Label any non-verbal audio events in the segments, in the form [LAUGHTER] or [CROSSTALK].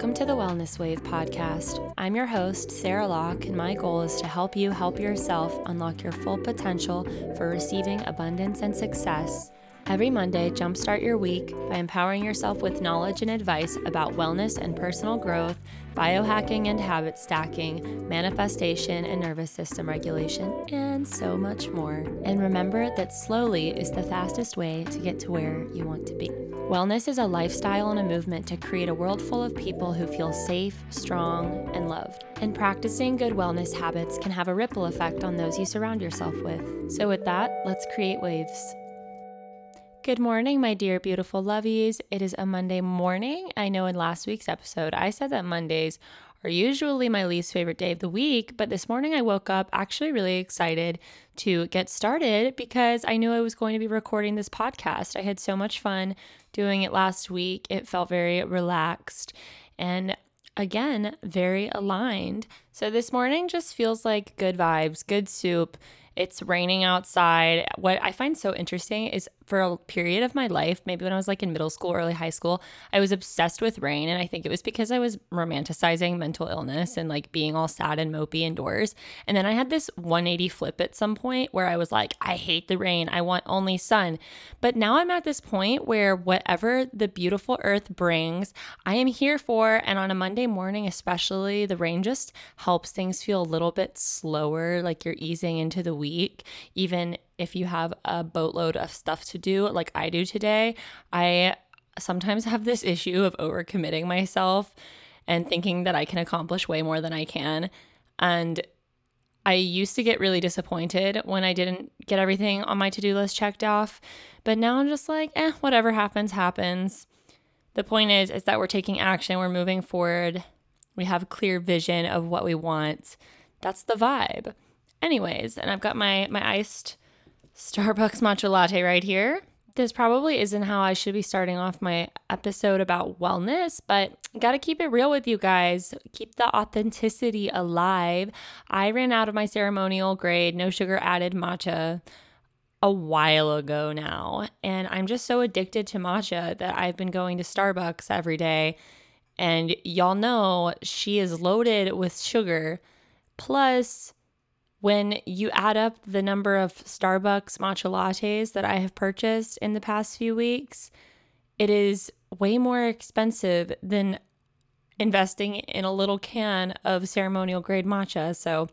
Welcome to the Wellness Wave podcast. I'm your host, Sarah Locke, and my goal is to help you help yourself unlock your full potential for receiving abundance and success. Every Monday, jumpstart your week by empowering yourself with knowledge and advice about wellness and personal growth, biohacking and habit stacking, manifestation and nervous system regulation, and so much more. And remember that slowly is the fastest way to get to where you want to be. Wellness is a lifestyle and a movement to create a world full of people who feel safe, strong, and loved. And practicing good wellness habits can have a ripple effect on those you surround yourself with. So, with that, let's create waves. Good morning, my dear beautiful lovies. It is a Monday morning. I know in last week's episode, I said that Mondays are usually my least favorite day of the week, but this morning I woke up actually really excited to get started because I knew I was going to be recording this podcast. I had so much fun doing it last week. It felt very relaxed and again, very aligned. So this morning just feels like good vibes, good soup. It's raining outside. What I find so interesting is for a period of my life, maybe when I was like in middle school, early high school, I was obsessed with rain. And I think it was because I was romanticizing mental illness and like being all sad and mopey indoors. And then I had this 180 flip at some point where I was like, I hate the rain. I want only sun. But now I'm at this point where whatever the beautiful earth brings, I am here for. And on a Monday morning, especially, the rain just helps things feel a little bit slower, like you're easing into the week, even if you have a boatload of stuff to do like I do today, I sometimes have this issue of overcommitting myself and thinking that I can accomplish way more than I can. And I used to get really disappointed when I didn't get everything on my to do list checked off. But now I'm just like, eh, whatever happens, happens. The point is, is that we're taking action, we're moving forward, we have a clear vision of what we want. That's the vibe. Anyways, and I've got my my iced Starbucks [LAUGHS] matcha latte right here. This probably isn't how I should be starting off my episode about wellness, but got to keep it real with you guys. Keep the authenticity alive. I ran out of my ceremonial grade, no sugar added matcha a while ago now, and I'm just so addicted to matcha that I've been going to Starbucks every day. And y'all know she is loaded with sugar. Plus, when you add up the number of Starbucks matcha lattes that I have purchased in the past few weeks, it is way more expensive than investing in a little can of ceremonial grade matcha. So,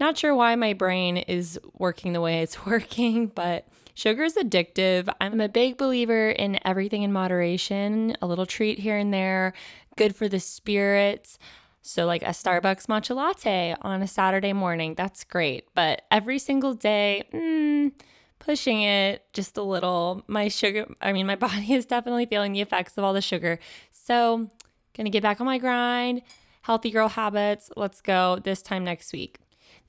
not sure why my brain is working the way it's [LAUGHS] working, but sugar is addictive. I'm a big believer in everything in moderation, a little treat here and there, good for the spirits. So, like a Starbucks matcha latte on a Saturday morning, that's great. But every single day, mm, pushing it just a little. My sugar, I mean, my [LAUGHS] body is definitely feeling the effects of all the sugar. So, gonna get back on my grind, healthy girl habits. Let's go this time next week.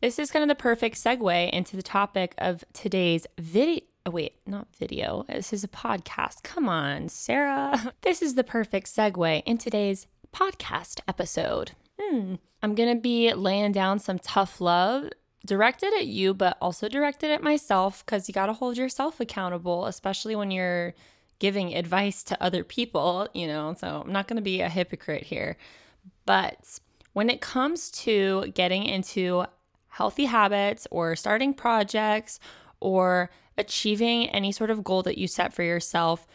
This is kind of the perfect segue into the topic of today's video. Oh, wait, not video. This is a podcast. Come on, Sarah. [LAUGHS] This is the perfect segue in today's podcast episode hmm, I'm going to be laying down some tough love directed at you, but also directed at myself because you got to hold yourself accountable, especially when you're giving advice to other people, you know. So I'm not going to be a hypocrite here. But when it comes to getting into healthy habits or starting projects or achieving any sort of goal that you set for yourself,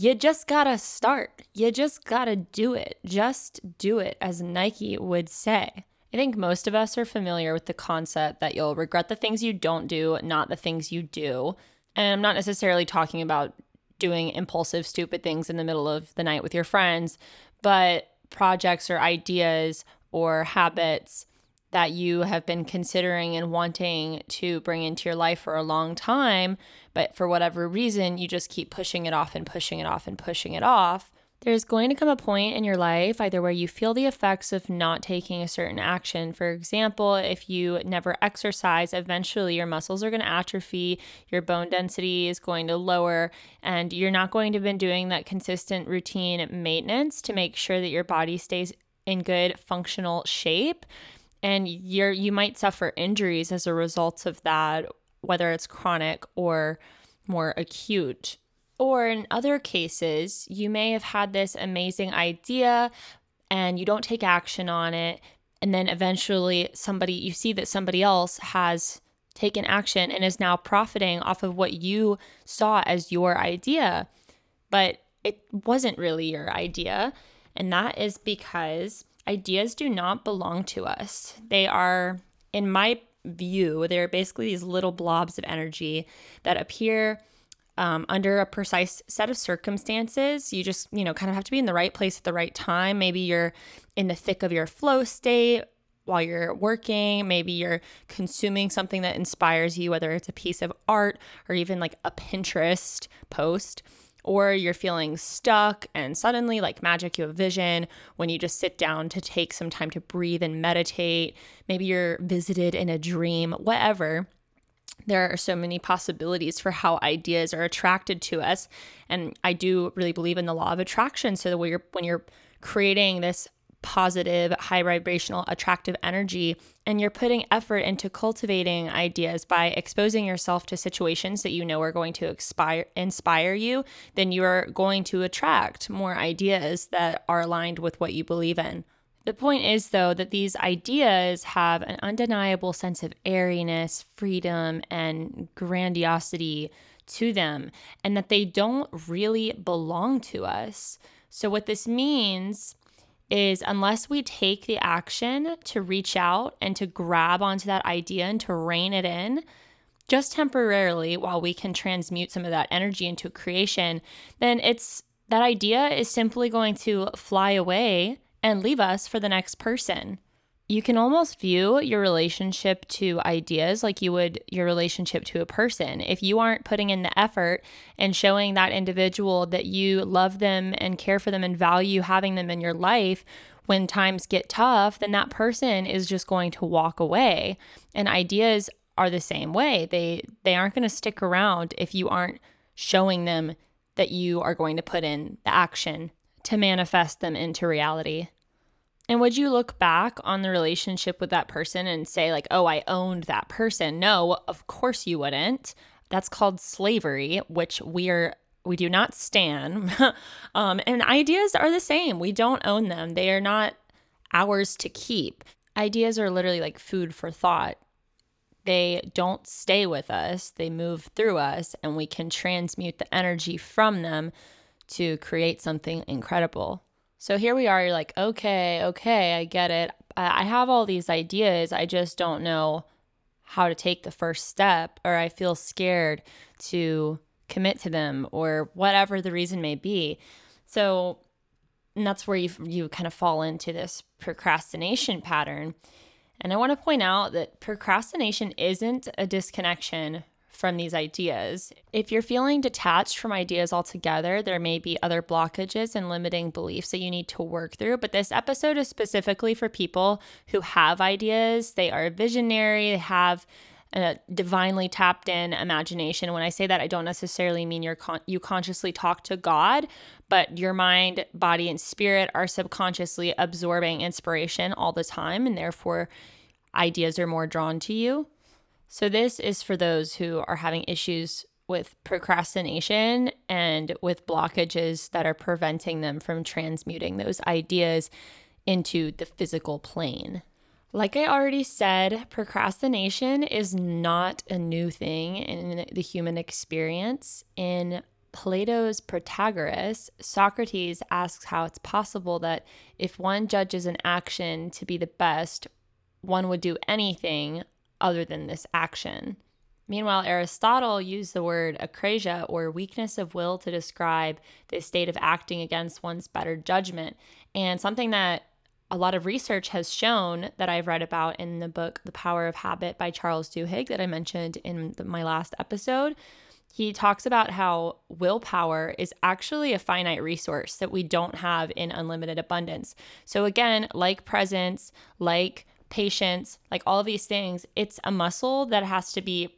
you just gotta start. You just gotta do it. Just do it, as Nike would say. I think most of us are familiar with the concept that you'll regret the things you don't do, not the things you do. And I'm not necessarily talking about doing impulsive, stupid things in the middle of the night with your friends, but projects or ideas or habits that you have been considering and wanting to bring into your life for a long time, but for whatever reason, you just keep pushing it off and pushing it off and pushing it off. There's going to come a point in your life either where you feel the effects of not taking a certain action. For example, if you never exercise, eventually your muscles are going to atrophy, your bone density is going to lower, and you're not going to have been doing that consistent routine maintenance to make sure that your body stays in good functional shape and you're you might suffer injuries as a result of that whether it's chronic or more acute Or in other cases, you may have had this amazing idea and you don't take action on it. And then eventually, somebody, you see that somebody else has taken action and is now profiting off of what you saw as your idea. But it wasn't really your idea. And that is because ideas do not belong to us. They are, in my view, they're basically these little blobs of energy that appear um, under a precise set of circumstances. You just, you know, kind of have to be in the right place at the right time. Maybe you're in the thick of your flow state while you're working. Maybe you're consuming something that inspires you, whether it's a piece of art or even like a Pinterest post or you're feeling stuck and suddenly, like magic, you have vision when you just sit down to take some time to breathe and meditate. Maybe you're visited in a dream, whatever. There are so many possibilities for how ideas are attracted to us. And I do really believe in the law of attraction. So that when you're, when you're creating this positive, high vibrational, attractive energy. And you're putting effort into cultivating ideas by exposing yourself to situations that you know are going to expire, inspire you, then you're going to attract more ideas that are aligned with what you believe in. The point is, though, that these ideas have an undeniable sense of airiness, freedom, and grandiosity to them, and that they don't really belong to us. So, what this means is unless we take the action to reach out and to grab onto that idea and to rein it in, just temporarily while we can transmute some of that energy into creation, then it's that idea is simply going to fly away and leave us for the next person you can almost view your relationship to ideas like you would your relationship to a person. If you aren't putting in the effort and showing that individual that you love them and care for them and value having them in your life, when times get tough, then that person is just going to walk away. And ideas are the same way. They they aren't going to stick around if you aren't showing them that you are going to put in the action to manifest them into reality. And would you look back on the relationship with that person and say, like, oh, I owned that person? No, of course you wouldn't. That's called slavery, which we are we do not stand. [LAUGHS] um, and ideas are the same. We don't own them. They are not ours to keep. Ideas are literally like food for thought. They don't stay with us, they move through us, and we can transmute the energy from them to create something incredible. So here we are, you're like, okay, okay, I get it. I have all these ideas. I just don't know how to take the first step, or I feel scared to commit to them, or whatever the reason may be. So, and that's where you you kind of fall into this procrastination pattern. And I want to point out that procrastination isn't a disconnection from these ideas. If you're feeling detached from ideas altogether, there may be other blockages and limiting beliefs that you need to work through. But this episode is specifically for people who have ideas, they are visionary, they have a divinely tapped in imagination. When I say that, I don't necessarily mean you're con- you consciously talk to God, but your mind, body, and spirit are subconsciously absorbing inspiration all the time, and therefore ideas are more drawn to you. So, this is for those who are having issues with procrastination and with blockages that are preventing them from transmuting those ideas into the physical plane. Like I already said, procrastination is not a new thing in the human experience. In Plato's Protagoras, Socrates asks how it's possible that if one judges an action to be the best, one would do anything other than this action. Meanwhile, Aristotle used the word akrasia or weakness of will to describe the state of acting against one's better judgment. And something that a lot of research has shown that I've read about in the book The Power of Habit by Charles Duhigg that I mentioned in the, my last episode. He talks about how willpower is actually a finite resource that we don't have in unlimited abundance. So, again, like presence, like patience, like all of these things, it's a muscle that has to be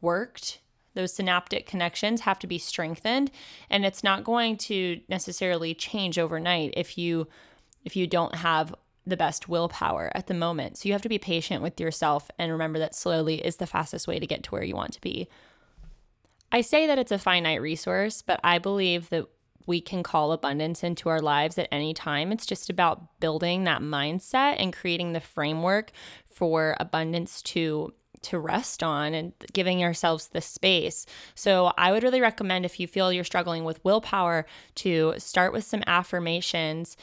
worked. Those synaptic connections have to be strengthened and it's not going to necessarily change overnight if you if you don't have the best willpower at the moment. So you have to be patient with yourself and remember that slowly is the fastest way to get to where you want to be. I say that it's a finite resource, but I believe that we can call abundance into our lives at any time. It's just about building that mindset and creating the framework for abundance to to rest on and giving ourselves the space. So, I would really recommend if you feel you're struggling with willpower to start with some affirmations,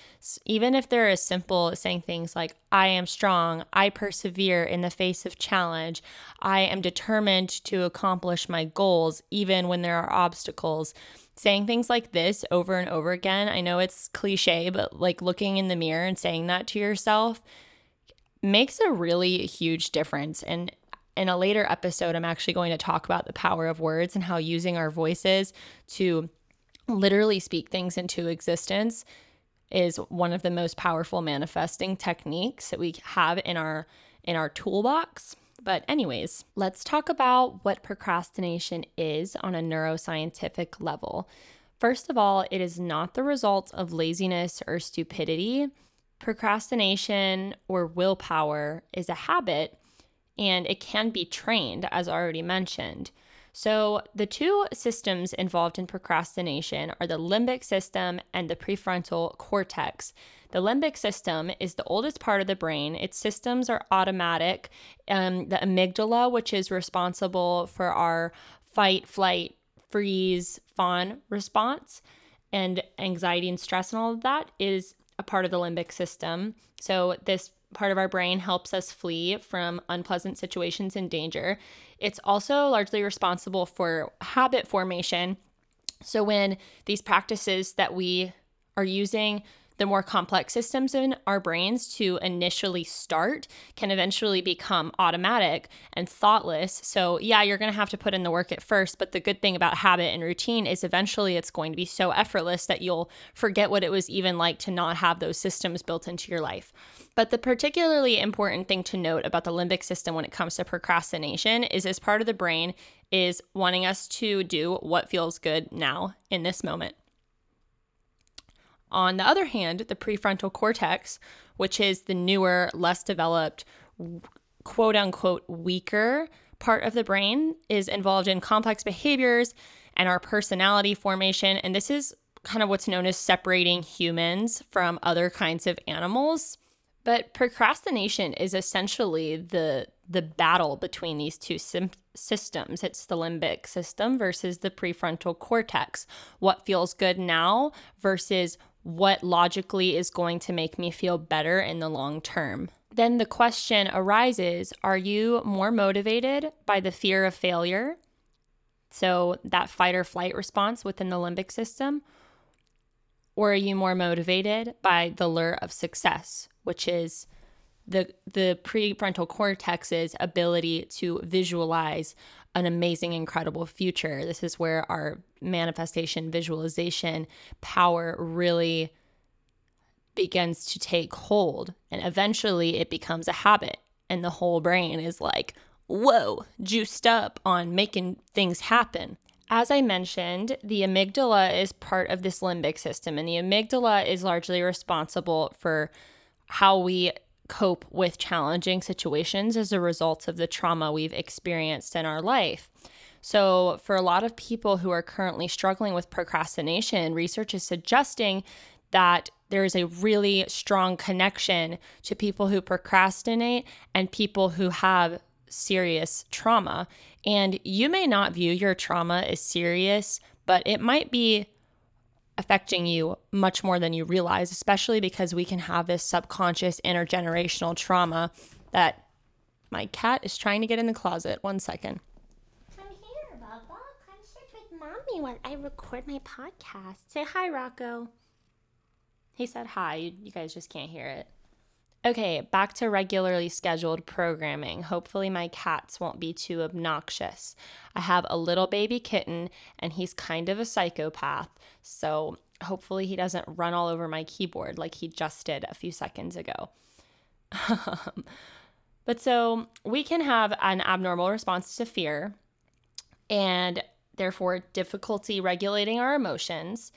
even if they're as simple as saying things like, I am strong, I persevere in the face of challenge, I am determined to accomplish my goals, even when there are obstacles saying things like this over and over again. I know it's cliche, but like looking in the mirror and saying that to yourself makes a really huge difference. And in a later episode, I'm actually going to talk about the power of words and how using our voices to literally speak things into existence is one of the most powerful manifesting techniques that we have in our in our toolbox. But, anyways, let's talk about what procrastination is on a neuroscientific level. First of all, it is not the result of laziness or stupidity. Procrastination or willpower is a habit and it can be trained, as already mentioned. So, the two systems involved in procrastination are the limbic system and the prefrontal cortex. The limbic system is the oldest part of the brain. Its systems are automatic. Um, the amygdala, which is responsible for our fight, flight, freeze, fawn response, and anxiety and stress and all of that, is a part of the limbic system. So, this part of our brain helps us flee from unpleasant situations and danger. It's also largely responsible for habit formation. So, when these practices that we are using the more complex systems in our brains to initially start can eventually become automatic and thoughtless. So, yeah, you're going to have to put in the work at first, but the good thing about habit and routine is eventually it's going to be so effortless that you'll forget what it was even like to not have those systems built into your life. But the particularly important thing to note about the limbic system when it comes to procrastination is this part of the brain is wanting us to do what feels good now in this moment. On the other hand, the prefrontal cortex, which is the newer, less developed, quote unquote, weaker part of the brain, is involved in complex behaviors and our personality formation. And this is kind of what's known as separating humans from other kinds of animals. But procrastination is essentially the the battle between these two sim- systems. It's the limbic system versus the prefrontal cortex. What feels good now versus what logically is going to make me feel better in the long term. Then the question arises Are you more motivated by the fear of failure? So, that fight or flight response within the limbic system? Or are you more motivated by the lure of success, which is the, the prefrontal cortex's ability to visualize an amazing, incredible future. This is where our manifestation, visualization power really begins to take hold. And eventually it becomes a habit. And the whole brain is like, whoa, juiced up on making things happen. As I mentioned, the amygdala is part of this limbic system, and the amygdala is largely responsible for how we cope with challenging situations as a result of the trauma we've experienced in our life. So, for a lot of people who are currently struggling with procrastination, research is suggesting that there is a really strong connection to people who procrastinate and people who have serious trauma. And you may not view your trauma as serious, but it might be affecting you much more than you realize, especially because we can have this subconscious intergenerational trauma that my cat is trying to get in the closet. One second. Come here, Bubba. Come sit with mommy when I record my podcast. Say hi, Rocco. He said hi. You, you guys just can't hear it. Okay, back to regularly scheduled programming. Hopefully, my cats won't be too obnoxious. I have a little baby kitten, and he's kind of a psychopath. So, hopefully, he doesn't run all over my keyboard like he just did a few seconds ago. [LAUGHS] but so, we can have an abnormal response to fear and therefore difficulty regulating our emotions.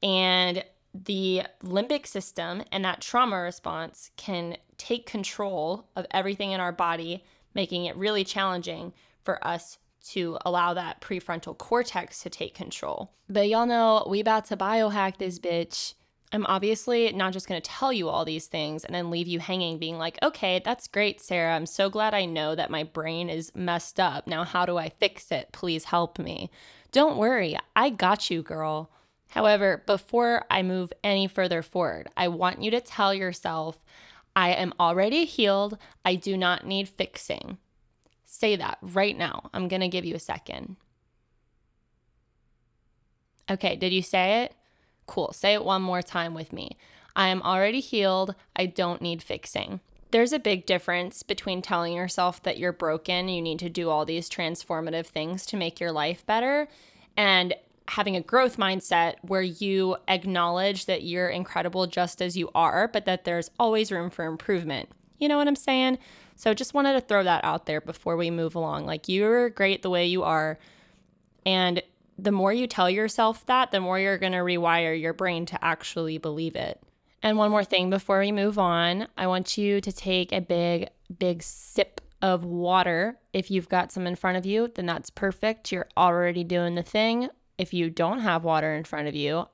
And the limbic system and that trauma response can take control of everything in our body, making it really challenging for us to allow that prefrontal cortex to take control. But y'all know we about to biohack this bitch. I'm obviously not just going to tell you all these things and then leave you hanging, being like, okay, that's great, Sarah. I'm so glad I know that my brain is messed up. Now, how do I fix it? Please help me. Don't worry, I got you, girl. However, before I move any further forward, I want you to tell yourself, I am already healed. I do not need fixing. Say that right now. I'm going to give you a second. Okay, did you say it? Cool. Say it one more time with me. I am already healed. I don't need fixing. There's a big difference between telling yourself that you're broken, you need to do all these transformative things to make your life better, and having a growth mindset where you acknowledge that you're incredible just as you are, but that there's always room for improvement. You know what I'm saying? So just wanted to throw that out there before we move along. Like you're great the way you are. And the more you tell yourself that, the more you're going to rewire your brain to actually believe it. And one more thing before we move on, I want you to take a big, big sip of water. If you've got some in front of you, then that's perfect. You're already doing the thing. If you don't have water in front of you,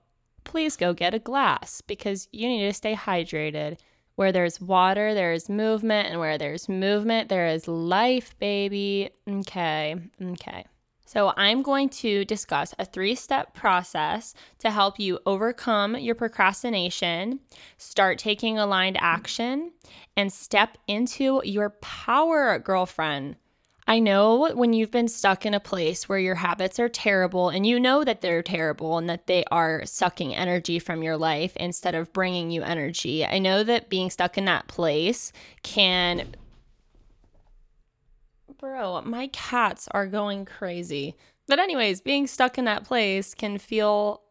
please go get a glass because you need to stay hydrated. Where there's water, there is movement, and where there's movement, there is life, baby. Okay, okay. So, I'm going to discuss a three step process to help you overcome your procrastination, start taking aligned action, and step into your power, girlfriend. I know when you've been stuck in a place where your habits are terrible and you know that they're terrible and that they are sucking energy from your life instead of bringing you energy. I know that being stuck in that place can Bro, my cats are going crazy. But anyways, being stuck in that place can feel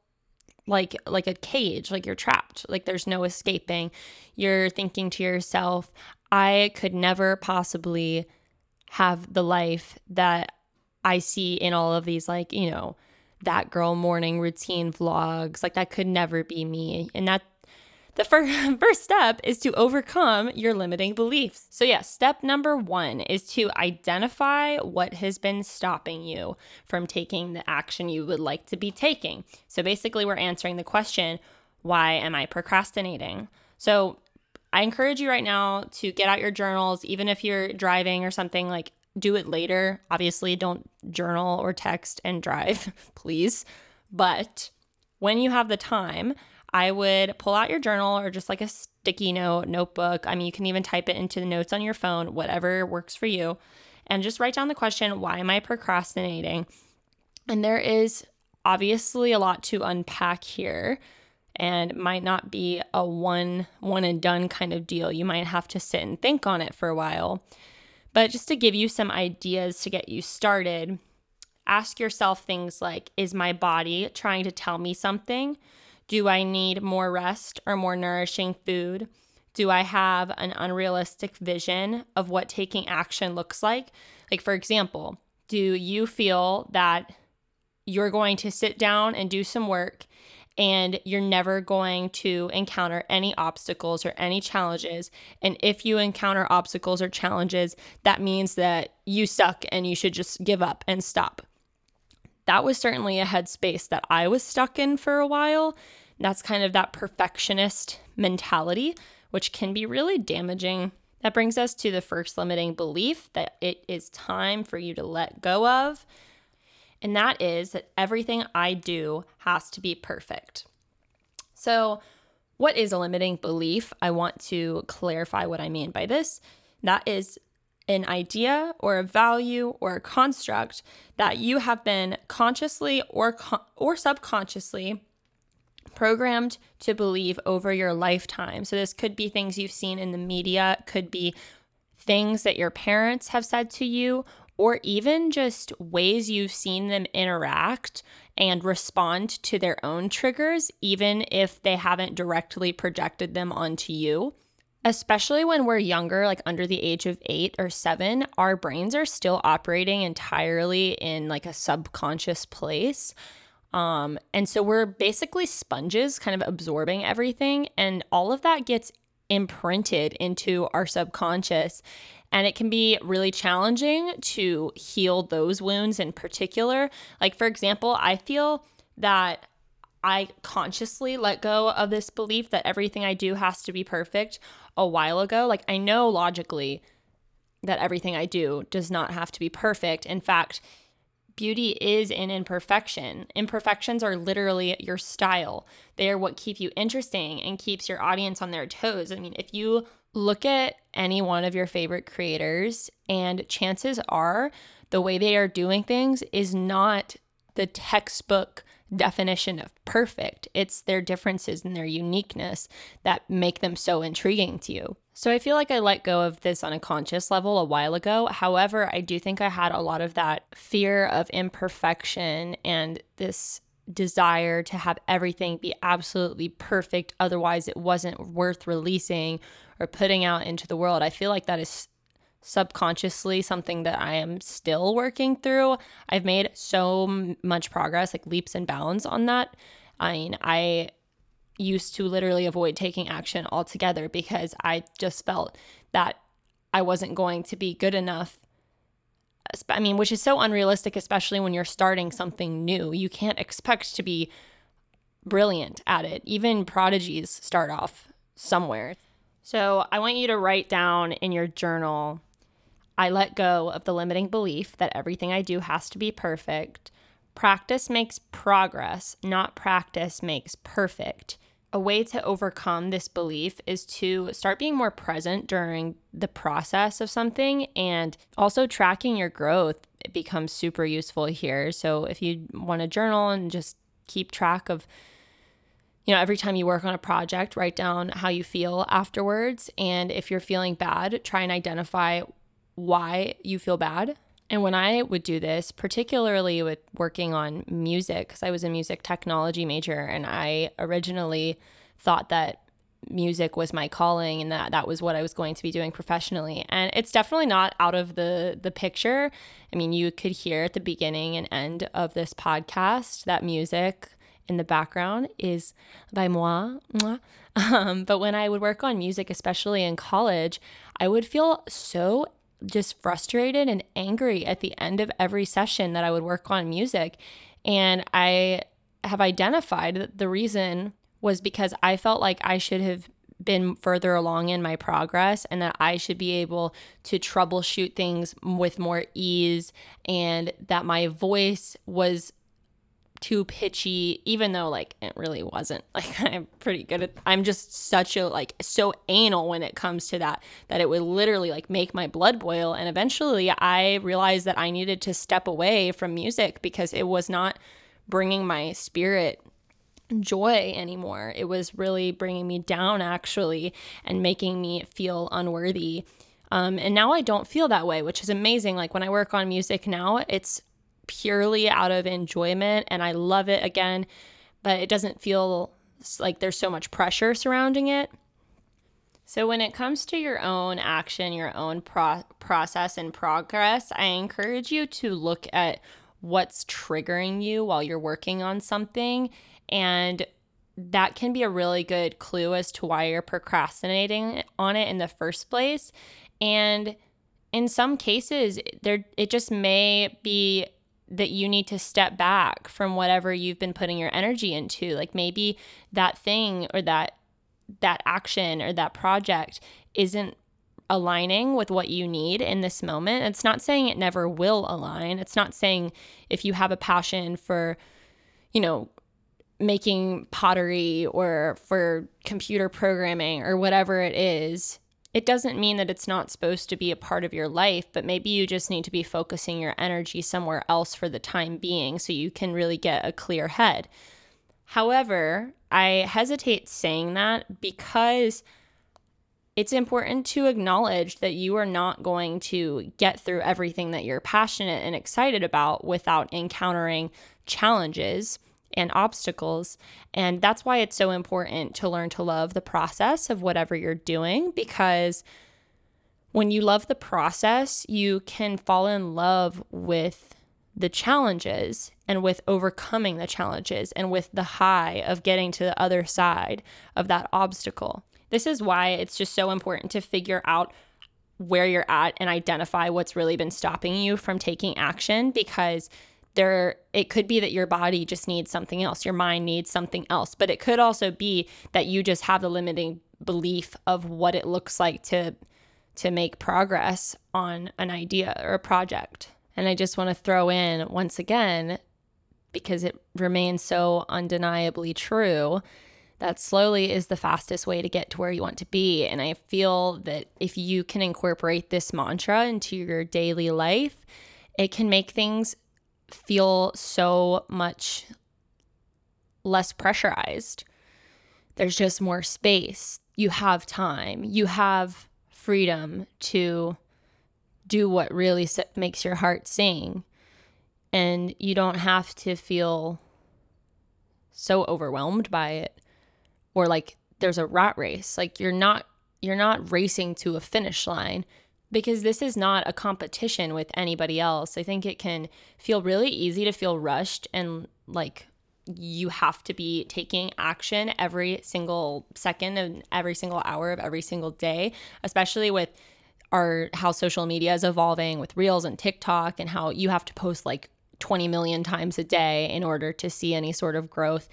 like like a cage, like you're trapped, like there's no escaping. You're thinking to yourself, I could never possibly have the life that I see in all of these like, you know, that girl morning routine vlogs. Like that could never be me. And that the first, [LAUGHS] first step is to overcome your limiting beliefs. So, yeah, step number one is to identify what has been stopping you from taking the action you would like to be taking. So, basically, we're answering the question why am I procrastinating? So, I encourage you right now to get out your journals, even if you're driving or something, like do it later. Obviously, don't journal or text and drive, [LAUGHS] please. But when you have the time, I would pull out your journal or just like a sticky note, notebook. I mean, you can even type it into the notes on your phone, whatever works for you, and just write down the question why am I procrastinating? And there is obviously a lot to unpack here and might not be a one one and done kind of deal. You might have to sit and think on it for a while. But just to give you some ideas to get you started, ask yourself things like is my body trying to tell me something? Do I need more rest or more nourishing food? Do I have an unrealistic vision of what taking action looks like? Like, for example, do you feel that you're going to sit down and do some work and you're never going to encounter any obstacles or any challenges. And if you encounter obstacles or challenges, that means that you suck and you should just give up and stop. That was certainly a headspace that I was stuck in for a while. That's kind of that perfectionist mentality, which can be really damaging. That brings us to the first limiting belief that it is time for you to let go of and that is that everything I do has to be perfect. So, what is a limiting belief? I want to clarify what I mean by this. That is an idea or a value or a construct that you have been consciously or or subconsciously programmed to believe over your lifetime. So this could be things you've seen in the media, could be things that your parents have said to you or even just ways you've seen them interact and respond to their own triggers, even if they haven't directly projected them onto you. Especially when we're younger, like under the age of eight or seven, our brains are still operating entirely in like a subconscious place. Um, and so we're basically sponges, kind of absorbing everything, and all of that gets imprinted into our subconscious. And it can be really challenging to heal those wounds in particular. Like, for example, I feel that I consciously let go of this belief that everything I do has to be perfect a while ago. Like, I know logically that everything I do does not have to be perfect. In fact, beauty is in imperfection. Imperfections are literally your style. They are what keep you interesting and keeps your audience on their toes. I mean, if you look at any one of your favorite creators, and chances are the way they are doing things is not the textbook definition of perfect. It's their differences and their uniqueness that make them so intriguing to you. So I feel like I let go of this on a conscious level a while ago. However, I do think I had a lot of that fear of imperfection and this desire to have everything be absolutely perfect. Otherwise, it wasn't worth releasing or putting out into the world. I feel like that is subconsciously something that I am still working through. I've made so much progress, like leaps and bounds on that. I mean, I used to literally avoid taking action altogether because I just felt that I wasn't going to be good enough. I mean, which is so unrealistic, especially when you're starting something new. You can't expect to be brilliant at it. Even prodigies start off somewhere. So I want you to write down in your journal I let go of the limiting belief that everything I do has to be perfect. Practice makes progress, not practice makes perfect. A way to overcome this belief is to start being more present during the process of something and also tracking your growth becomes super useful here. So if you want to journal and just keep track of you know, every time you work on a project, write down how you feel afterwards. And if you're feeling bad, try and identify why you feel bad. And when I would do this, particularly with working on music, because I was a music technology major and I originally thought that music was my calling and that that was what I was going to be doing professionally. And it's definitely not out of the the picture. I mean, you could hear at the beginning and end of this podcast that music in the background is by moi. Um, but when I would work on music, especially in college, I would feel so just frustrated and angry at the end of every session that I would work on music. And I have identified that the reason was because I felt like I should have been further along in my progress and that I should be able to troubleshoot things with more ease and that my voice was too pitchy, even though like it really wasn't. [LAUGHS] Like I'm pretty good at I'm just such a like so anal when it comes to that that it would literally like make my blood boil. And eventually I realized that I needed to step away from music because it was not bringing my spirit joy anymore. It was really bringing me down actually and making me feel unworthy. Um, and now I don't feel that way, which is amazing. Like when I work on music now, it's purely out of enjoyment and I love it again, but it doesn't feel like there's so much pressure surrounding it. So, when it comes to your own action, your own pro- process and progress, I encourage you to look at what's triggering you while you're working on something. And that can be a really good clue as to why you're procrastinating on it in the first place. And in some cases, there it just may be that you need to step back from whatever you've been putting your energy into. Like maybe that thing or that that action or that project isn't aligning with what you need in this moment. It's not saying it never will align. It's not saying if you have a passion for you know making pottery or for computer programming or whatever it is it doesn't mean that it's not supposed to be a part of your life, but maybe you just need to be focusing your energy somewhere else for the time being so you can really get a clear head. However, I hesitate saying that because it's important to acknowledge that you are not going to get through everything that you're passionate and excited about without encountering challenges and obstacles. And that's why it's so important to learn to love the process of whatever you're doing because when you love the process, you can fall in love with the challenges and with overcoming the challenges and with the high of getting to the other side of that obstacle. This is why it's just so important to figure out where you're at and identify what's really been stopping you from taking action because there it could be that your body just needs something else your mind needs something else but it could also be that you just have the limiting belief of what it looks like to to make progress on an idea or a project and i just want to throw in once again because it remains so undeniably true that slowly is the fastest way to get to where you want to be. And I feel that if you can incorporate this mantra into your daily life, it can make things feel so much less pressurized. There's just more space. You have time. You have freedom to do what really makes your heart sing. And you don't have to feel so overwhelmed by it or like there's a rat race. Like you're not you're not racing to a finish line because this is not a competition with anybody else. I think it can feel really easy to feel rushed and like you have to be taking action every single second and every single hour of every single day, especially with our how social media is evolving with Reels and TikTok and how you have to post like 20 million times a day in order to see any sort of growth.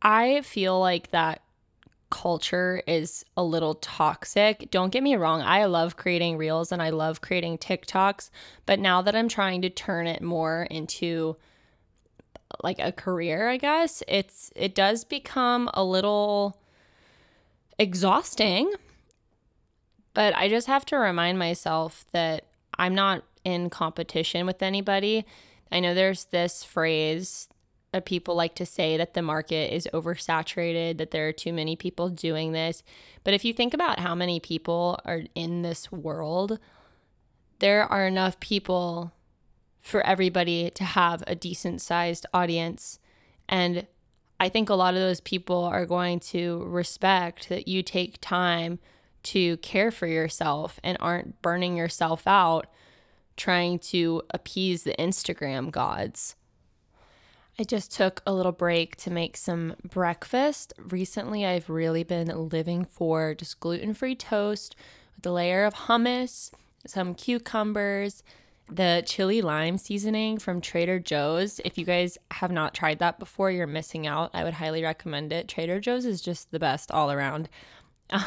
I feel like that culture is a little toxic. Don't get me wrong, I love creating reels and I love creating TikToks, but now that I'm trying to turn it more into like a career, I guess, it's it does become a little exhausting. But I just have to remind myself that I'm not in competition with anybody. I know there's this phrase people like to say that the market is oversaturated, that there are too many people doing this. But if you think about how many people are in this world, there are enough people for everybody to have a decent sized audience. And I think a lot of those people are going to respect that you take time to care for yourself and aren't burning yourself out trying to appease the Instagram gods. I just took a little break to make some breakfast. Recently, I've really been living for just gluten free toast with a layer of hummus, some cucumbers, the chili lime seasoning from Trader Joe's. If you guys have not tried that before, you're missing out. I would highly recommend it. Trader Joe's is just the best all around. [LAUGHS]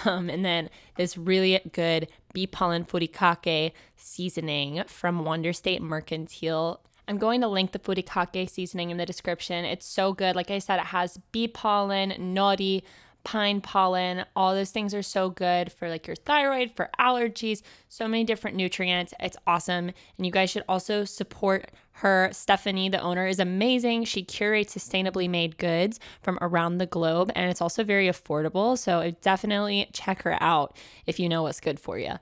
Um, and then this really good bee pollen furikake seasoning from Wonder State Mercantile. I'm going to link the furikake seasoning in the description. It's so good. Like I said, it has bee pollen, nori, pine pollen. All those things are so good for like your thyroid, for allergies, so many different nutrients. It's awesome. And you guys should also support her. Stephanie, the owner, is amazing. She curates sustainably made goods from around the globe and it's also very affordable. So definitely check her out if you know what's good for you.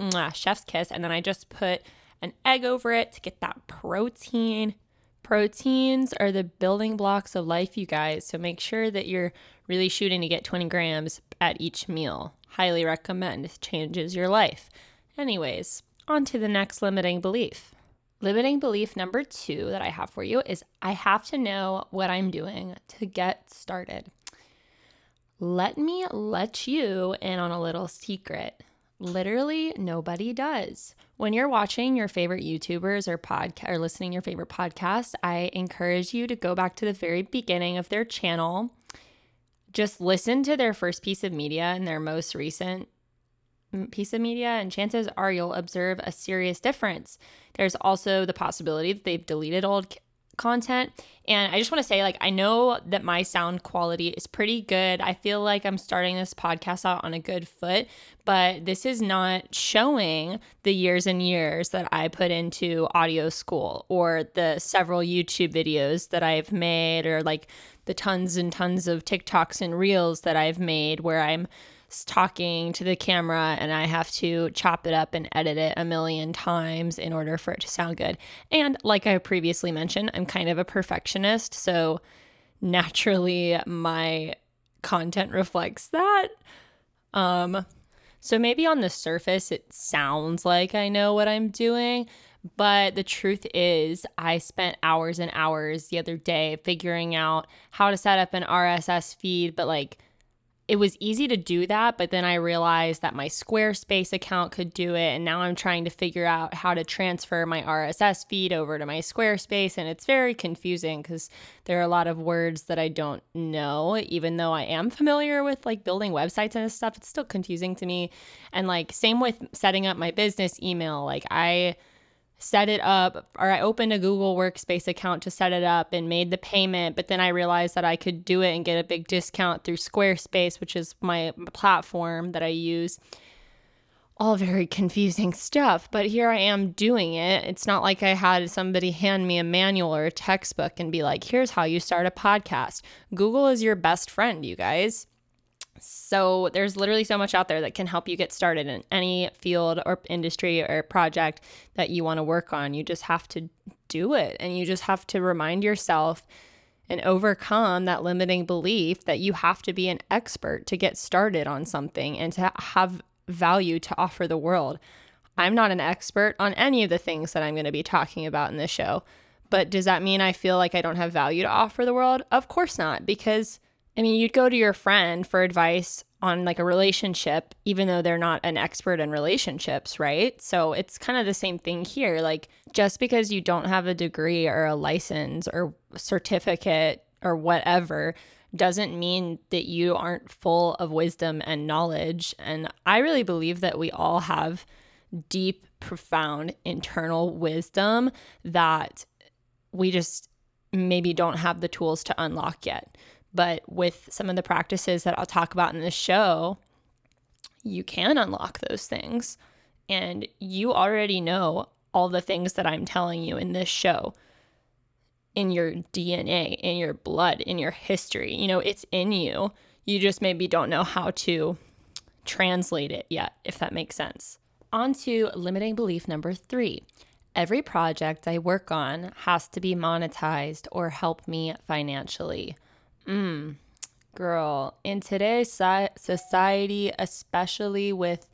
Mwah, chef's kiss. And then I just put an egg over it to get that protein. Proteins are the building blocks of life, you guys. So make sure that you're really shooting to get 20 grams at each meal. Highly recommend. Changes your life. Anyways, on to the next limiting belief. Limiting belief number two that I have for you is I have to know what I'm doing to get started. Let me let you in on a little secret. Literally, nobody does. When you're watching your favorite YouTubers or podcast or listening your favorite podcast, I encourage you to go back to the very beginning of their channel. Just listen to their first piece of media and their most recent piece of media, and chances are you'll observe a serious difference. There's also the possibility that they've deleted old content. And I just want to say, like, I know that my sound quality is pretty good. I feel like I'm starting this podcast out on a good foot, but this is not showing the years and years that I put into audio school or the several YouTube videos that I've made or like the tons and tons of TikToks and Reels that I've made where I'm talking to the camera and I have to chop it up and edit it a million times in order for it to sound good. And like I previously mentioned, I'm kind of a perfectionist, so naturally my content reflects that. Um so maybe on the surface it sounds like I know what I'm doing, but the truth is, I spent hours and hours the other day figuring out how to set up an RSS feed, but like it was easy to do that, but then I realized that my Squarespace account could do it. And now I'm trying to figure out how to transfer my RSS feed over to my Squarespace. And it's very confusing because there are a lot of words that I don't know. Even though I am familiar with like building websites and stuff, it's still confusing to me. And like, same with setting up my business email. Like, I, set it up or I opened a Google Workspace account to set it up and made the payment, but then I realized that I could do it and get a big discount through Squarespace, which is my platform that I use. All very confusing stuff, but here I am doing it. It's not like I had somebody hand me a manual or a textbook and be like, here's how you start a podcast. Google is your best friend, you guys. So there's literally so much out there that can help you get started in any field or industry or project that you want to work on. You just have to do it and you just have to remind yourself and overcome that limiting belief that you have to be an expert to get started on something and to have value to offer the world. I'm not an expert on any of the things that I'm going to be talking about in this show. But does that mean I feel like I don't have value to offer the world? Of course not, because I mean, you'd go to your friend for advice on like a relationship, even though they're not an expert in relationships, right? So it's kind of the same thing here. Like, just because you don't have a degree or a license or certificate or whatever doesn't mean that you aren't full of wisdom and knowledge. And I really believe that we all have deep, profound internal wisdom that we just maybe don't have the tools to unlock yet. But with some of the practices that I'll talk about in this show, you can unlock those things. And you already know all the things that I'm telling you in this show in your DNA, in your blood, in your history. You know, it's in you. You just maybe don't know how to translate it yet, if that makes sense. On to limiting belief number three. Every project I work on has to be monetized or help me financially. Mm, girl, in today's society, especially with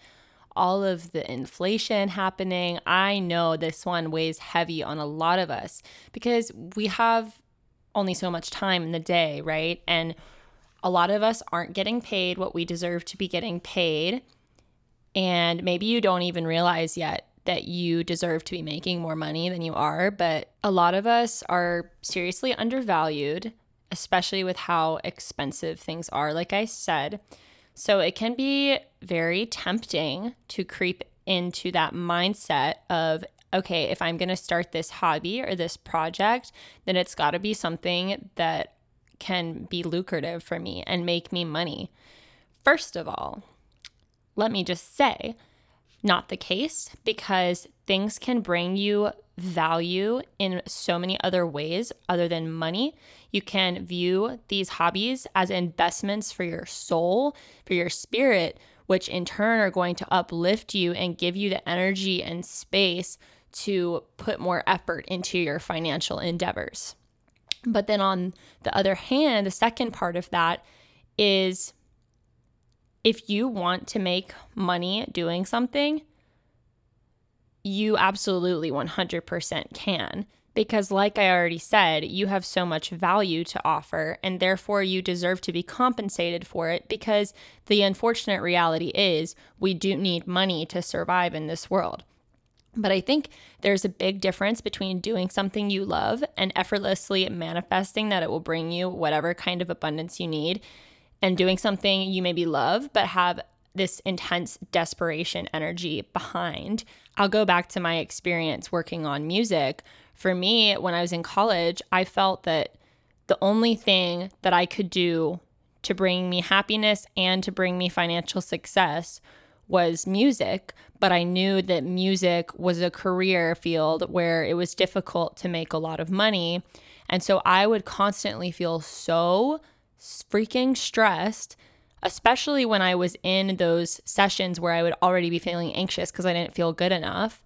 all of the inflation happening, I know this one weighs heavy on a lot of us because we have only so much time in the day, right? And a lot of us aren't getting paid what we deserve to be getting paid. And maybe you don't even realize yet that you deserve to be making more money than you are, but a lot of us are seriously undervalued especially with how expensive things are, like I said. So it can be very tempting to creep into that mindset of, okay, if I'm going to start this hobby or this project, then it's got to be something that can be lucrative for me and make me money. First of all, let me just say, not the case because things can bring you value in so many other ways other than money. You can view these hobbies as investments for your soul, for your spirit, which in turn are going to uplift you and give you the energy and space to put more effort into your financial endeavors. But then on the other hand, the second part of that is if you want to make money doing something, you absolutely 100% can. Because, like I already said, you have so much value to offer, and therefore you deserve to be compensated for it. Because the unfortunate reality is we do need money to survive in this world. But I think there's a big difference between doing something you love and effortlessly manifesting that it will bring you whatever kind of abundance you need, and doing something you maybe love but have this intense desperation energy behind. I'll go back to my experience working on music. For me, when I was in college, I felt that the only thing that I could do to bring me happiness and to bring me financial success was music, but I knew that music was a career field where it was difficult to make a lot of money. And so I would constantly feel so freaking stressed especially when I was in those sessions where I would already be feeling anxious because I didn't feel good enough.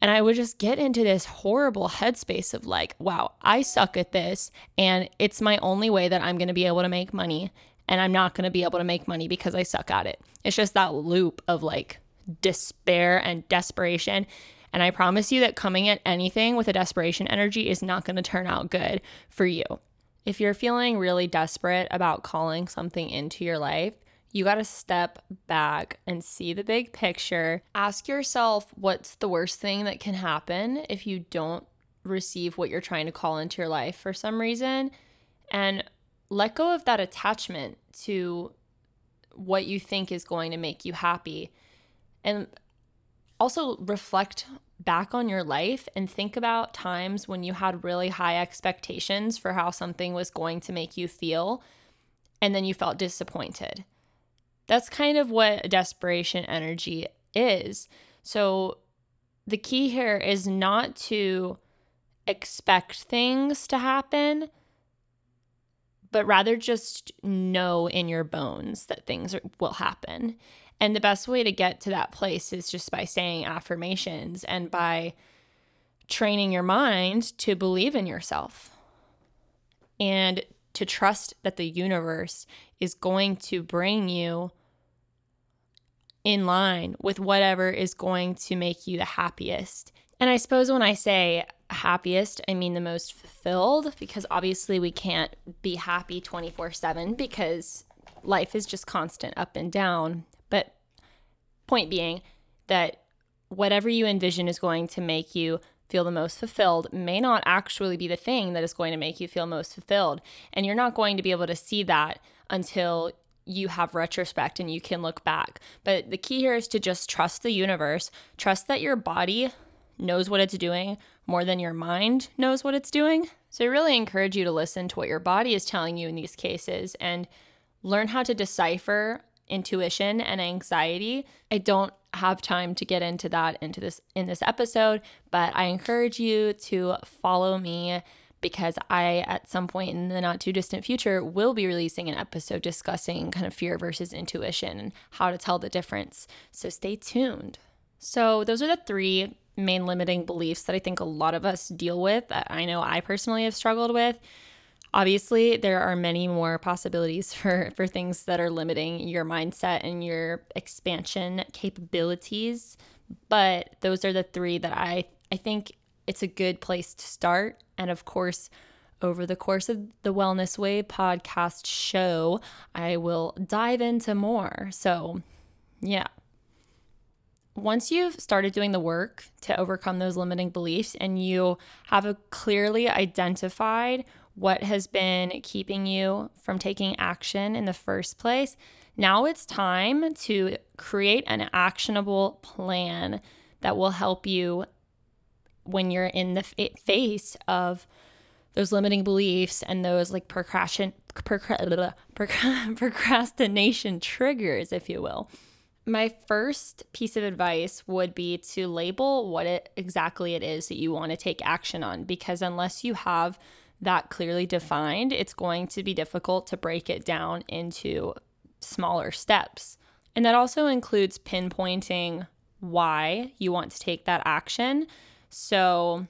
And I would just get into this horrible headspace of like, wow, I suck at this. And it's my only way that I'm going to be able to make money. And I'm not going to be able to make money because I suck at it. It's just that loop of like despair and desperation. And I promise you that coming at anything with a desperation energy is not going to turn out good for you. If you're feeling really desperate about calling something into your life, You got to step back and see the big picture. Ask yourself what's the worst thing that can happen if you don't receive what you're trying to call into your life for some reason. And let go of that attachment to what you think is going to make you happy. And also reflect back on your life and think about times when you had really high expectations for how something was going to make you feel and then you felt disappointed. That's kind of what desperation energy is. So the key here is not to expect things to happen, but rather just know in your bones that things are, will happen. And the best way to get to that place is just by saying affirmations and by training your mind to believe in yourself and to trust that the universe is going to bring you in line with whatever is going to make you the happiest. And I suppose when I say happiest, I mean the most fulfilled because obviously we can't be happy 24 7 because life is just constant up and down. But point being that whatever you envision is going to make you feel the most fulfilled may not actually be the thing that is going to make you feel most fulfilled. And you're not going to be able to see that until you have retrospect and you can look back. But the key here is to just trust the universe, trust that your body knows what it's doing more than your mind knows what it's doing. So I really encourage you to listen to what your body is telling you in these cases and learn how to decipher intuition and anxiety. I don't have time to get into that into this in this episode, but I encourage you to follow me because I at some point in the not too distant future will be releasing an episode discussing kind of fear versus intuition and how to tell the difference. So stay tuned. So those are the three main limiting beliefs that I think a lot of us deal with that I know I personally have struggled with. Obviously, there are many more possibilities [LAUGHS] for, for things that are limiting your mindset and your expansion capabilities, but those are the three that I, I think it's a good place to start. And of course, over the course of the Wellness Wave podcast show, I will dive into more. So, yeah, once you've started doing the work to overcome those limiting beliefs and you have a clearly identified what has been keeping you from taking action in the first place, now it's time to create an actionable plan that will help you when you're in the face of those limiting beliefs and those like procrastination [LAUGHS] procrastination triggers, if you will. My first piece of advice would be to label what it exactly it is that you want to take action on because unless you have that clearly defined, it's going to be difficult to break it down into smaller steps. And that also includes pinpointing why you want to take that action. So,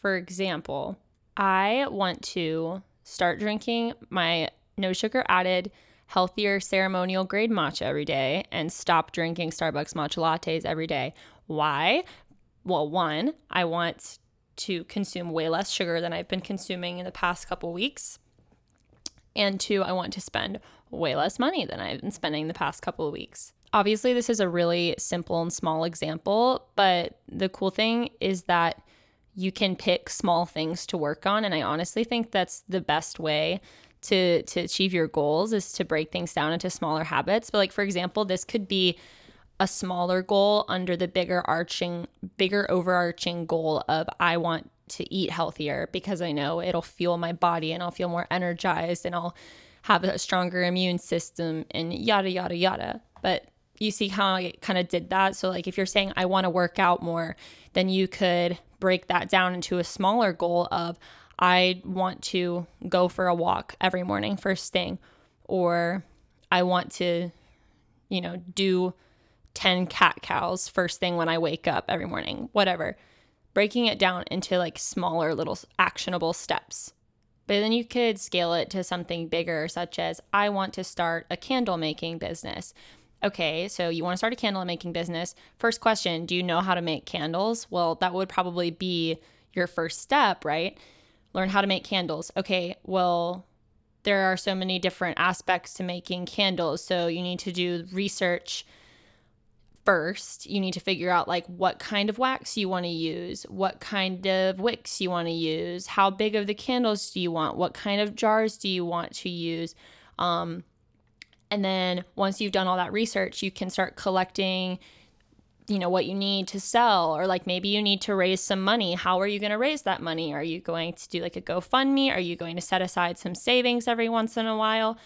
for example, I want to start drinking my no sugar added healthier ceremonial grade matcha every day and stop drinking Starbucks matcha lattes every day. Why? Well, one, I want to consume way less sugar than I've been consuming in the past couple weeks. And two, I want to spend way less money than I've been spending the past couple of weeks. Obviously, this is a really simple and small example, but the cool thing is that you can pick small things to work on. And I honestly think that's the best way to to achieve your goals is to break things down into smaller habits. But like for example, this could be a smaller goal under the bigger arching bigger overarching goal of I want to eat healthier because I know it'll fuel my body and I'll feel more energized and I'll have a stronger immune system and yada yada yada. But you see how I kind of did that. So like if you're saying I want to work out more, then you could break that down into a smaller goal of I want to go for a walk every morning first thing, or I want to, you know, do 10 cat cows first thing when I wake up every morning, whatever. Breaking it down into like smaller little actionable steps. But then you could scale it to something bigger, such as I want to start a candle making business. Okay, so you want to start a candle making business. First question Do you know how to make candles? Well, that would probably be your first step, right? learn how to make candles. Okay, well, there are so many different aspects to making candles. So you need to do research first. You need to figure out like what kind of wax you want to use, what kind of wicks you want to use, how big of the candles do you want, what kind of jars do you want to use. Um, and then once you've done all that research, you can start collecting you know what you need to sell or like maybe you need to raise some money. How are you going to raise that money? Are you going to do like a gofundme? Are you going to set aside some savings every once in a while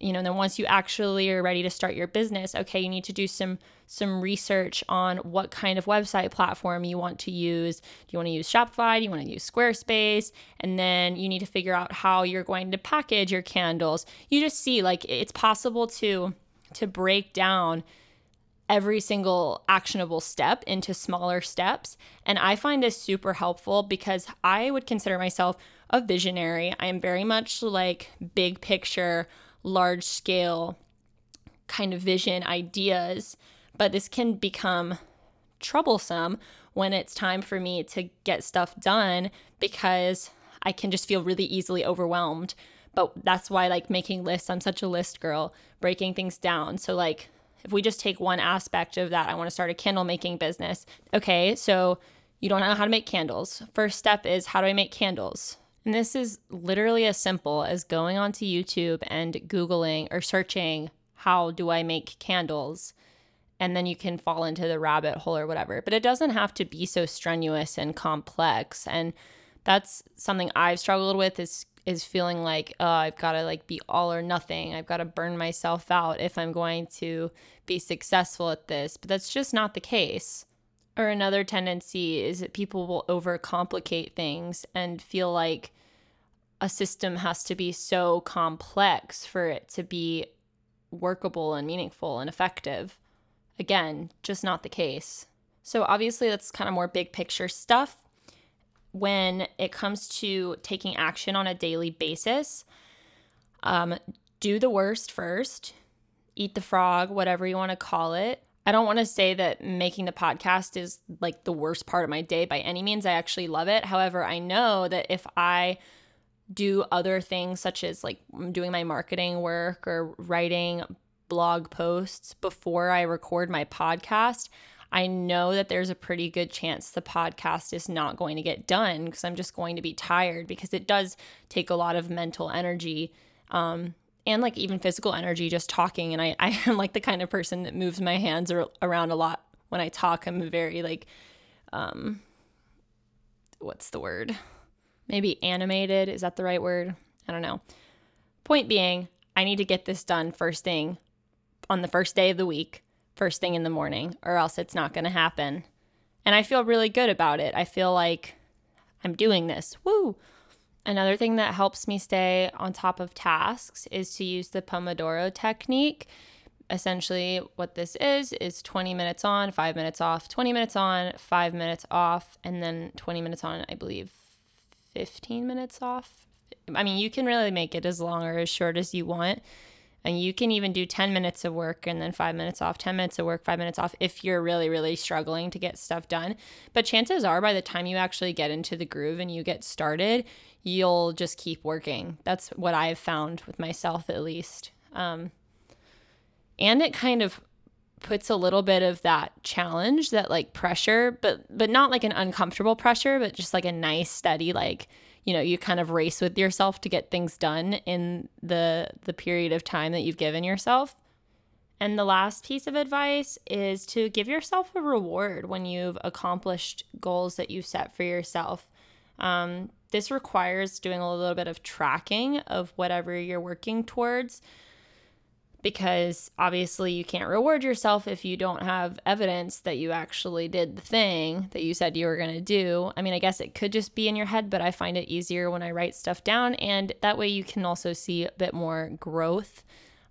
you know and then once you actually are ready to start your business okay you need to do some some research on what kind of website platform you want to use do you want to use shopify do you want to use squarespace and then you need to figure out how you're going to package your candles you just see like it's possible to to break down every single actionable step into smaller steps. And I find this super helpful because I would consider myself a visionary. I am very much like big picture, large scale kind of vision ideas, but this can become troublesome when it's time for me to get stuff done because I can just feel really easily overwhelmed. But that's why like making lists, I'm such a list girl, breaking things down. So like if we just take one aspect of that, I want to start a candle making business. Okay, so you don't know how to make candles. First step is how do I make candles? And this is literally as simple as going onto YouTube and Googling or searching, how do I make candles? And then you can fall into the rabbit hole or whatever. But it doesn't have to be so strenuous and complex. And that's something I've struggled with is is feeling like uh, I've got to like be all or nothing. I've got to burn myself out if I'm going to be successful at this. But that's just not the case. Or another tendency is that people will overcomplicate things and feel like a system has to be so complex for it to be workable and meaningful and effective. Again, just not the case. So, obviously, that's kind of more big picture stuff when it comes to taking action on a daily basis, um, do the worst first, eat the frog, whatever you want to call it. I don't want to say that making the podcast is like the worst part of my day by any means. I actually love it. However, I know that if I do other things such as like doing my marketing work or writing blog posts before I record my podcast, I know that there's a pretty good chance the podcast is not going to get done because I'm just going to be tired because it does take a lot of mental energy um, and like even physical energy just talking. And I, [LAUGHS] I am like the kind of person that moves my hands around a lot when I talk. I'm very like, um, what's the word? Maybe animated. Is that the right word? I don't know. Point being, I need to get this done first thing on the first day of the week first thing in the morning, or else it's not going to happen. And I feel really good about it. I feel like I'm doing this. Woo! Another thing that helps me stay on top of tasks is to use the Pomodoro technique. Essentially, what this is is 20 minutes on, five minutes off, 20 minutes on, five minutes off, and then 20 minutes on, I believe 15 minutes off. I mean, you can really make it as long or as short as you want. And you can even do 10 minutes of work and then five minutes off, 10 minutes of work, five minutes off if you're really, really struggling to get stuff done. But chances are, by the time you actually get into the groove and you get started, you'll just keep working. That's what I've found with myself, at least. Um, and it kind of puts a little bit of that challenge that like pressure but but not like an uncomfortable pressure but just like a nice steady like you know you kind of race with yourself to get things done in the the period of time that you've given yourself. And the last piece of advice is to give yourself a reward when you've accomplished goals that you set for yourself. Um, this requires doing a little bit of tracking of whatever you're working towards because obviously you can't reward yourself if you don't have evidence that you actually did the thing that you said you were going to do. I mean, I guess it could just be in your head, but I find it easier when I write stuff down. And that way you can also see a bit more growth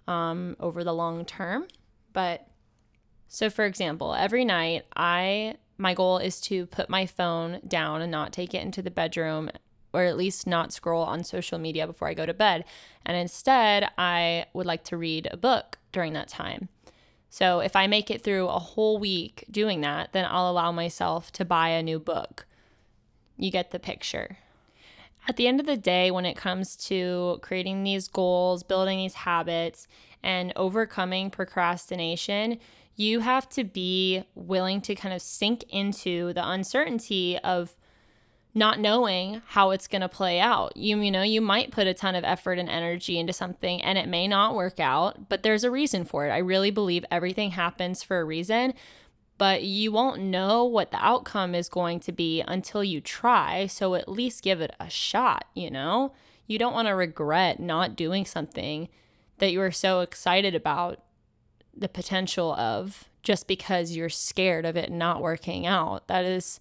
um, over the long term. But so, for example, every night I my goal is to put my phone down and not take it into the bedroom or at least not scroll on social media before I go to bed. And instead, I would like to read a book during that time. So if I make it through a whole week doing that, then I'll allow myself to buy a new book. You get the picture. At the end of the day, when it comes to creating these goals, building these habits, and overcoming procrastination, you have to be willing to kind of sink into the uncertainty of not knowing how it's going to play out. You you know, you might put a ton of effort and energy into something and it may not work out, but there's a reason for it. I really believe everything happens for a reason, but you won't know what the outcome is going to be until you try, so at least give it a shot, you know? You don't want to regret not doing something that you were so excited about the potential of just because you're scared of it not working out. That is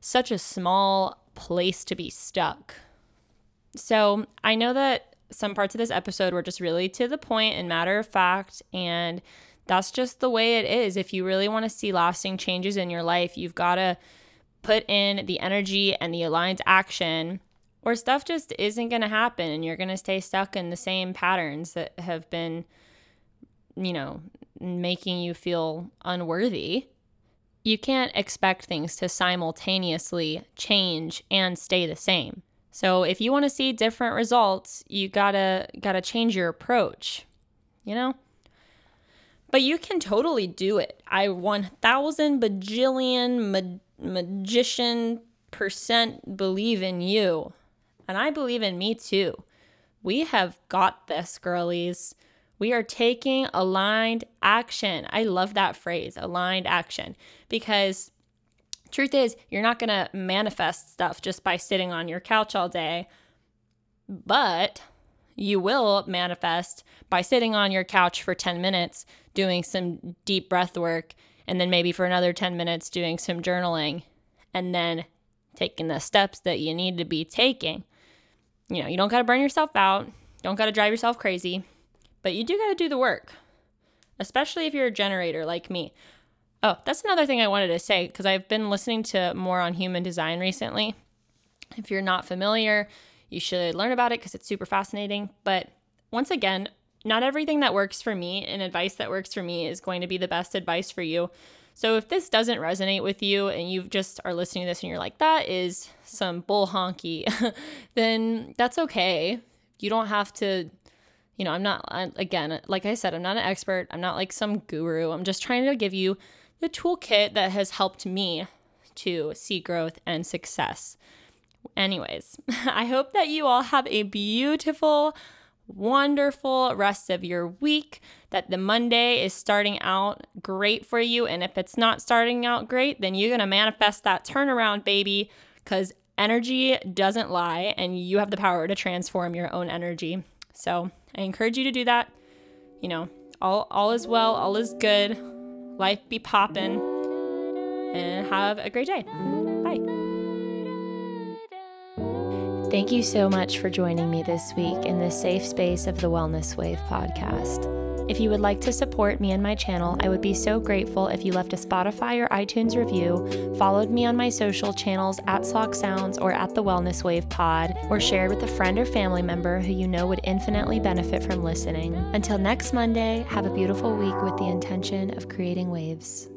such a small place to be stuck. So I know that some parts of this episode were just really to the point and matter of fact, and that's just the way it is. If you really want to see lasting changes in your life, you've got to put in the energy and the aligned action, or stuff just isn't going to happen, and you're going to stay stuck in the same patterns that have been, you know, making you feel unworthy you can't expect things to simultaneously change and stay the same. So if you want to see different results, you got to got to change your approach, you know? But you can totally do it. I 1000 bajillion ma- magician percent believe in you. And I believe in me too. We have got this, girlies. We are taking aligned action. I love that phrase, aligned action, because truth is, you're not going to manifest stuff just by sitting on your couch all day, but you will manifest by sitting on your couch for 10 minutes doing some deep breath work and then maybe for another 10 minutes doing some journaling and then taking the steps that you need to be taking. You know, you don't got to burn yourself out, don't got to drive yourself crazy. But you do got to do the work, especially if you're a generator like me. Oh, that's another thing I wanted to say because I've been listening to more on human design recently. If you're not familiar, you should learn about it because it's super fascinating. But once again, not everything that works for me and advice that works for me is going to be the best advice for you. So if this doesn't resonate with you and you just are listening to this and you're like, that is some bull honky, [LAUGHS] then that's okay. You don't have to you know, I'm not, again, like I said, I'm not an expert. I'm not like some guru. I'm just trying to give you the toolkit that has helped me to see growth and success. Anyways, [LAUGHS] I hope that you all have a beautiful, wonderful rest of your week, that the Monday is starting out great for you. And if it's not starting out great, then you're going to manifest that turnaround, baby, because energy doesn't lie and you have the power to transform your own energy. So I encourage you to do that. You know, all all is well, all is good. Life be poppin', and have a great day. Bye. Thank you so much for joining me this week in the safe space of the Wellness Wave podcast. If you would like to support me and my channel, I would be so grateful if you left a Spotify or iTunes review, followed me on my social channels at Slock Sounds or at the Wellness Wave Pod, or shared with a friend or family member who you know would infinitely benefit from listening. Until next Monday, have a beautiful week with the intention of creating waves.